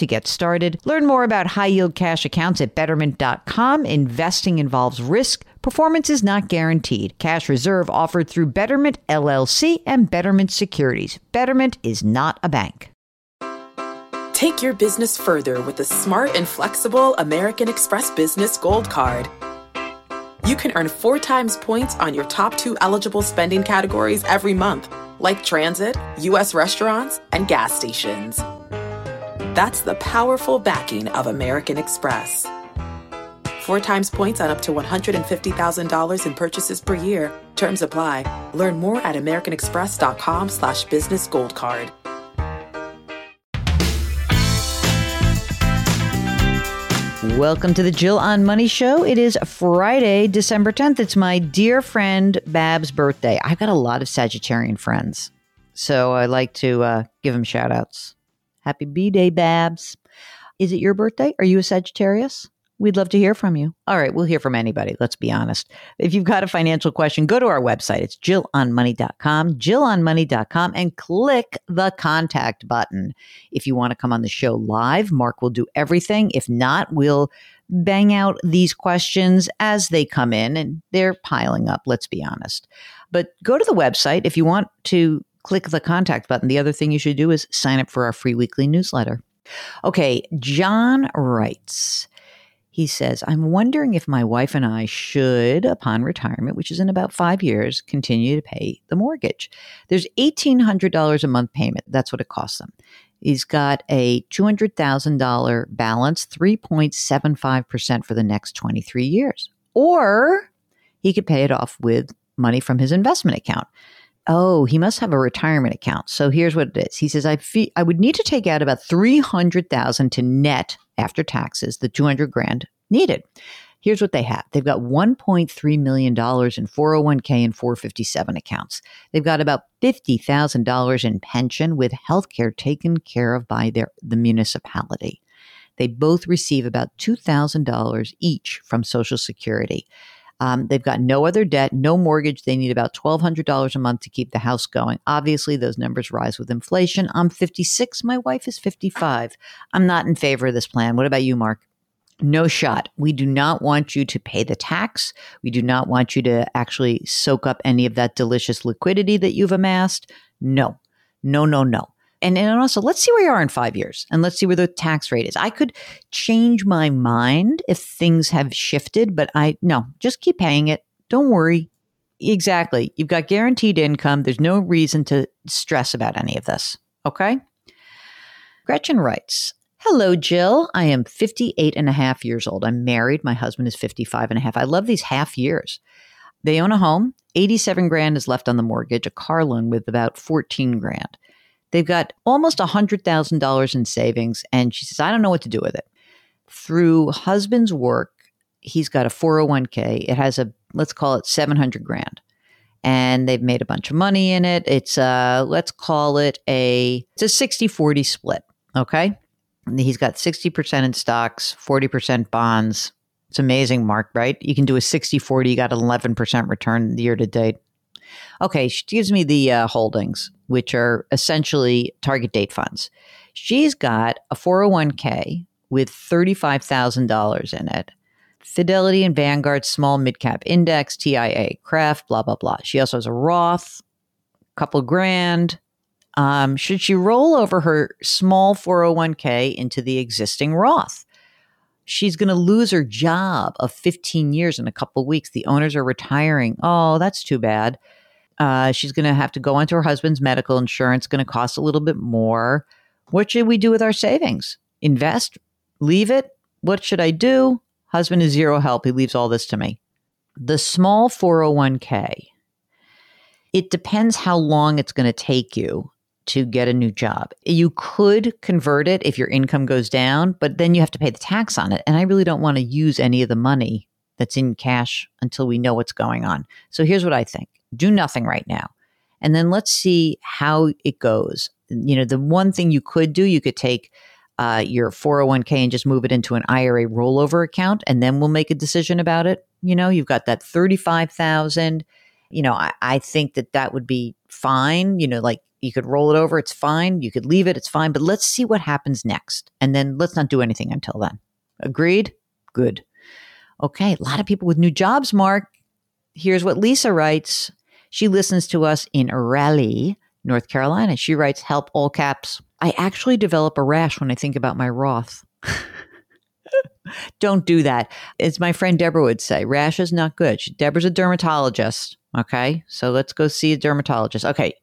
to get started. Learn more about high yield cash accounts at betterment.com. Investing involves risk. Performance is not guaranteed. Cash reserve offered through Betterment LLC and Betterment Securities. Betterment is not a bank. Take your business further with the smart and flexible American Express Business Gold Card. You can earn four times points on your top two eligible spending categories every month, like transit, U.S. restaurants, and gas stations. That's the powerful backing of American Express. Four times points on up to $150,000 in purchases per year. Terms apply. Learn more at americanexpress.com slash business gold card. Welcome to the Jill on Money Show. It is Friday, December 10th. It's my dear friend Bab's birthday. I've got a lot of Sagittarian friends, so I like to uh, give them shout outs. Happy B Day, Babs. Is it your birthday? Are you a Sagittarius? We'd love to hear from you. All right, we'll hear from anybody. Let's be honest. If you've got a financial question, go to our website. It's jillonmoney.com, jillonmoney.com, and click the contact button. If you want to come on the show live, Mark will do everything. If not, we'll bang out these questions as they come in, and they're piling up, let's be honest. But go to the website if you want to click the contact button. The other thing you should do is sign up for our free weekly newsletter. Okay, John writes, he says, I'm wondering if my wife and I should, upon retirement, which is in about five years, continue to pay the mortgage. There's $1,800 a month payment. That's what it costs them. He's got a $200,000 balance, 3.75% for the next 23 years. Or he could pay it off with money from his investment account. Oh, he must have a retirement account. So here's what it is. He says, I, fee- I would need to take out about 300,000 to net after taxes, the 200 grand needed. Here's what they have. They've got $1.3 million in 401k and 457 accounts. They've got about $50,000 in pension with health care taken care of by their, the municipality. They both receive about $2,000 each from Social Security. Um, they've got no other debt, no mortgage. They need about $1,200 a month to keep the house going. Obviously, those numbers rise with inflation. I'm 56. My wife is 55. I'm not in favor of this plan. What about you, Mark? No shot. We do not want you to pay the tax. We do not want you to actually soak up any of that delicious liquidity that you've amassed. No, no, no, no and, and also let's see where you are in five years and let's see where the tax rate is. I could change my mind if things have shifted, but I no, just keep paying it. Don't worry. Exactly. You've got guaranteed income. There's no reason to stress about any of this. Okay. Gretchen writes, Hello, Jill. I am 58 and a half years old. I'm married. My husband is 55 and a half. I love these half years. They own a home. 87 grand is left on the mortgage, a car loan with about 14 grand. They've got almost $100,000 in savings. And she says, I don't know what to do with it. Through husband's work, he's got a 401k. It has a, let's call it 700 grand. And they've made a bunch of money in it. It's a, let's call it a, it's a 60 40 split. Okay. He's got 60% in stocks, 40% bonds. It's amazing, Mark, right? You can do a 60 40, you got an 11% return year to date. Okay, she gives me the uh, holdings, which are essentially target date funds. She's got a 401k with $35,000 in it. Fidelity and Vanguard Small Mid Cap Index, TIAA-CREF, blah, blah, blah. She also has a Roth, couple grand. Um, should she roll over her small 401k into the existing Roth? She's going to lose her job of 15 years in a couple weeks. The owners are retiring. Oh, that's too bad. Uh, she's going to have to go onto her husband's medical insurance, going to cost a little bit more. What should we do with our savings? Invest? Leave it? What should I do? Husband is zero help. He leaves all this to me. The small 401k, it depends how long it's going to take you to get a new job. You could convert it if your income goes down, but then you have to pay the tax on it. And I really don't want to use any of the money that's in cash until we know what's going on. So here's what I think do nothing right now. And then let's see how it goes. You know, the one thing you could do, you could take uh, your 401k and just move it into an IRA rollover account, and then we'll make a decision about it. You know, you've got that 35,000. You know, I, I think that that would be fine. You know, like you could roll it over, it's fine. You could leave it, it's fine. But let's see what happens next. And then let's not do anything until then. Agreed? Good. Okay, a lot of people with new jobs, Mark. Here's what Lisa writes. She listens to us in Raleigh, North Carolina. She writes, Help all caps. I actually develop a rash when I think about my Roth. Don't do that. As my friend Deborah would say, rash is not good. She, Deborah's a dermatologist. Okay. So let's go see a dermatologist. Okay.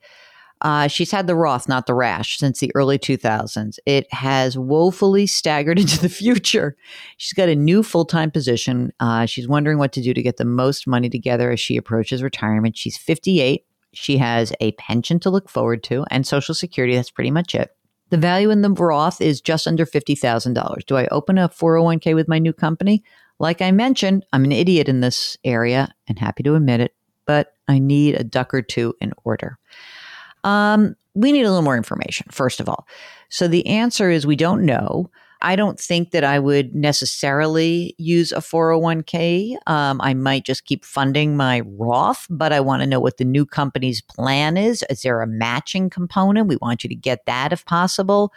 Uh, she's had the Roth, not the rash, since the early 2000s. It has woefully staggered into the future. She's got a new full time position. Uh, she's wondering what to do to get the most money together as she approaches retirement. She's 58. She has a pension to look forward to and Social Security. That's pretty much it. The value in the Roth is just under $50,000. Do I open a 401k with my new company? Like I mentioned, I'm an idiot in this area and happy to admit it, but I need a duck or two in order. Um, we need a little more information, first of all. So the answer is we don't know. I don't think that I would necessarily use a 401k. Um, I might just keep funding my Roth, but I want to know what the new company's plan is. Is there a matching component? We want you to get that if possible.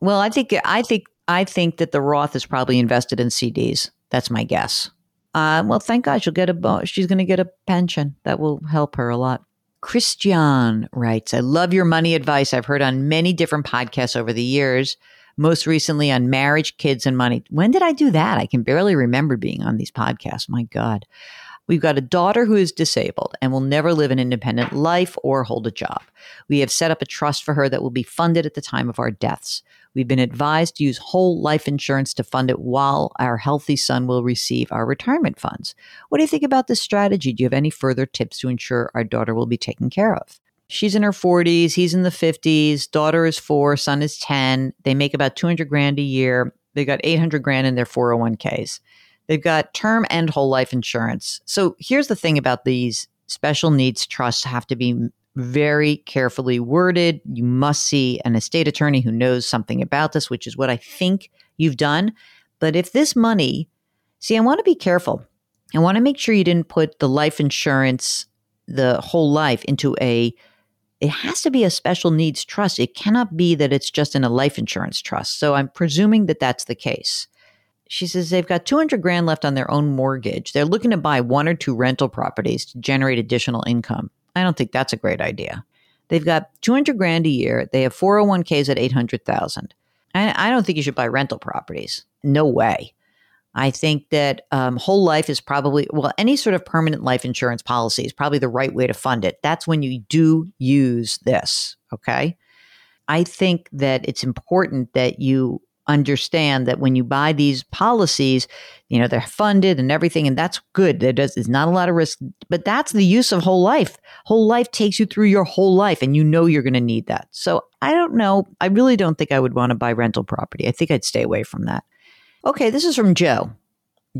Well, I think I think I think that the Roth is probably invested in CDs. That's my guess. Uh, well, thank God she'll get a she's going to get a pension. That will help her a lot. Christian writes, I love your money advice I've heard on many different podcasts over the years, most recently on marriage, kids, and money. When did I do that? I can barely remember being on these podcasts. My God. We've got a daughter who is disabled and will never live an independent life or hold a job. We have set up a trust for her that will be funded at the time of our deaths. We've been advised to use whole life insurance to fund it while our healthy son will receive our retirement funds. What do you think about this strategy? Do you have any further tips to ensure our daughter will be taken care of? She's in her 40s, he's in the 50s, daughter is 4, son is 10. They make about 200 grand a year. They got 800 grand in their 401ks. They've got term and whole life insurance. So here's the thing about these special needs trusts have to be very carefully worded. You must see an estate attorney who knows something about this, which is what I think you've done. But if this money, see, I want to be careful. I want to make sure you didn't put the life insurance, the whole life, into a, it has to be a special needs trust. It cannot be that it's just in a life insurance trust. So I'm presuming that that's the case. She says they've got 200 grand left on their own mortgage. They're looking to buy one or two rental properties to generate additional income. I don't think that's a great idea. They've got 200 grand a year. They have 401ks at 800,000. I, I don't think you should buy rental properties. No way. I think that um, whole life is probably, well, any sort of permanent life insurance policy is probably the right way to fund it. That's when you do use this. Okay. I think that it's important that you understand that when you buy these policies, you know, they're funded and everything, and that's good. There does there's not a lot of risk, but that's the use of whole life. Whole life takes you through your whole life, and you know you're going to need that. So I don't know. I really don't think I would want to buy rental property. I think I'd stay away from that. Okay, this is from Joe.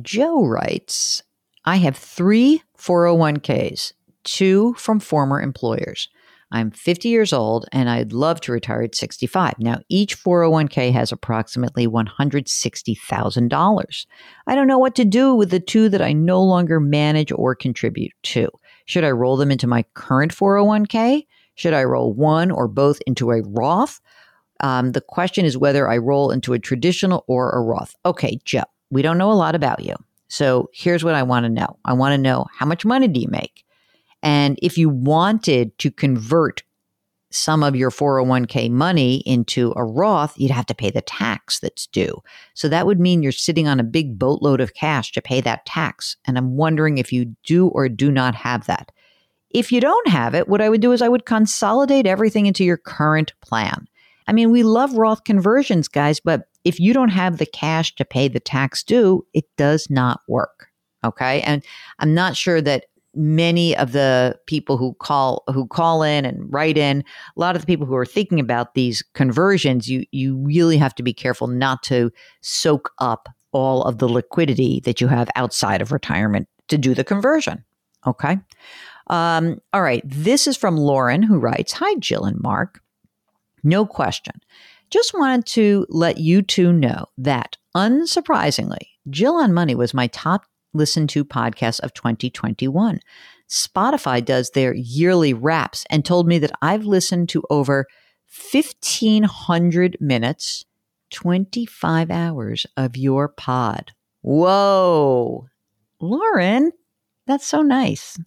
Joe writes, I have three 401ks, two from former employers. I'm 50 years old and I'd love to retire at 65. Now, each 401k has approximately $160,000. I don't know what to do with the two that I no longer manage or contribute to. Should I roll them into my current 401k? Should I roll one or both into a Roth? Um, the question is whether I roll into a traditional or a Roth. Okay, Joe, we don't know a lot about you. So here's what I want to know I want to know how much money do you make? And if you wanted to convert some of your 401k money into a Roth, you'd have to pay the tax that's due. So that would mean you're sitting on a big boatload of cash to pay that tax. And I'm wondering if you do or do not have that. If you don't have it, what I would do is I would consolidate everything into your current plan. I mean, we love Roth conversions, guys, but if you don't have the cash to pay the tax due, it does not work. Okay. And I'm not sure that many of the people who call who call in and write in a lot of the people who are thinking about these conversions you you really have to be careful not to soak up all of the liquidity that you have outside of retirement to do the conversion okay? Um, all right this is from lauren who writes hi jill and mark. No question. Just wanted to let you two know that unsurprisingly jill on money was my top listen to podcast of 2021. Spotify does their yearly wraps and told me that I've listened to over 1,500 minutes, 25 hours of your pod. Whoa. Lauren, that's so nice.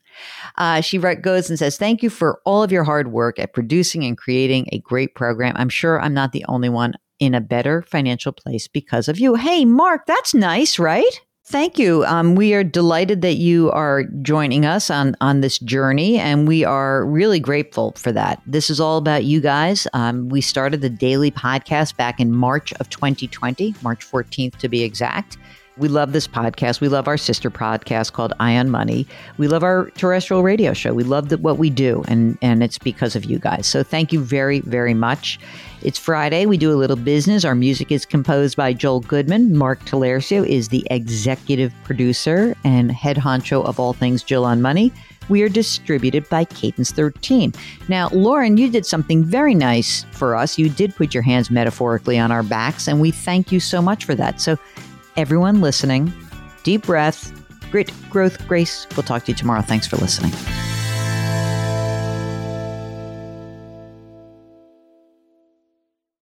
Uh, she goes and says, Thank you for all of your hard work at producing and creating a great program. I'm sure I'm not the only one in a better financial place because of you. Hey, Mark, that's nice, right? Thank you. Um, we are delighted that you are joining us on on this journey, and we are really grateful for that. This is all about you guys. Um, we started the daily podcast back in March of 2020, March 14th to be exact. We love this podcast. We love our sister podcast called Ion Money. We love our terrestrial radio show. We love the, what we do, and and it's because of you guys. So thank you very very much. It's Friday. We do a little business. Our music is composed by Joel Goodman. Mark Talercio is the executive producer and head honcho of all things Jill on Money. We are distributed by Cadence 13. Now, Lauren, you did something very nice for us. You did put your hands metaphorically on our backs, and we thank you so much for that. So, everyone listening, deep breath, grit, growth, grace. We'll talk to you tomorrow. Thanks for listening.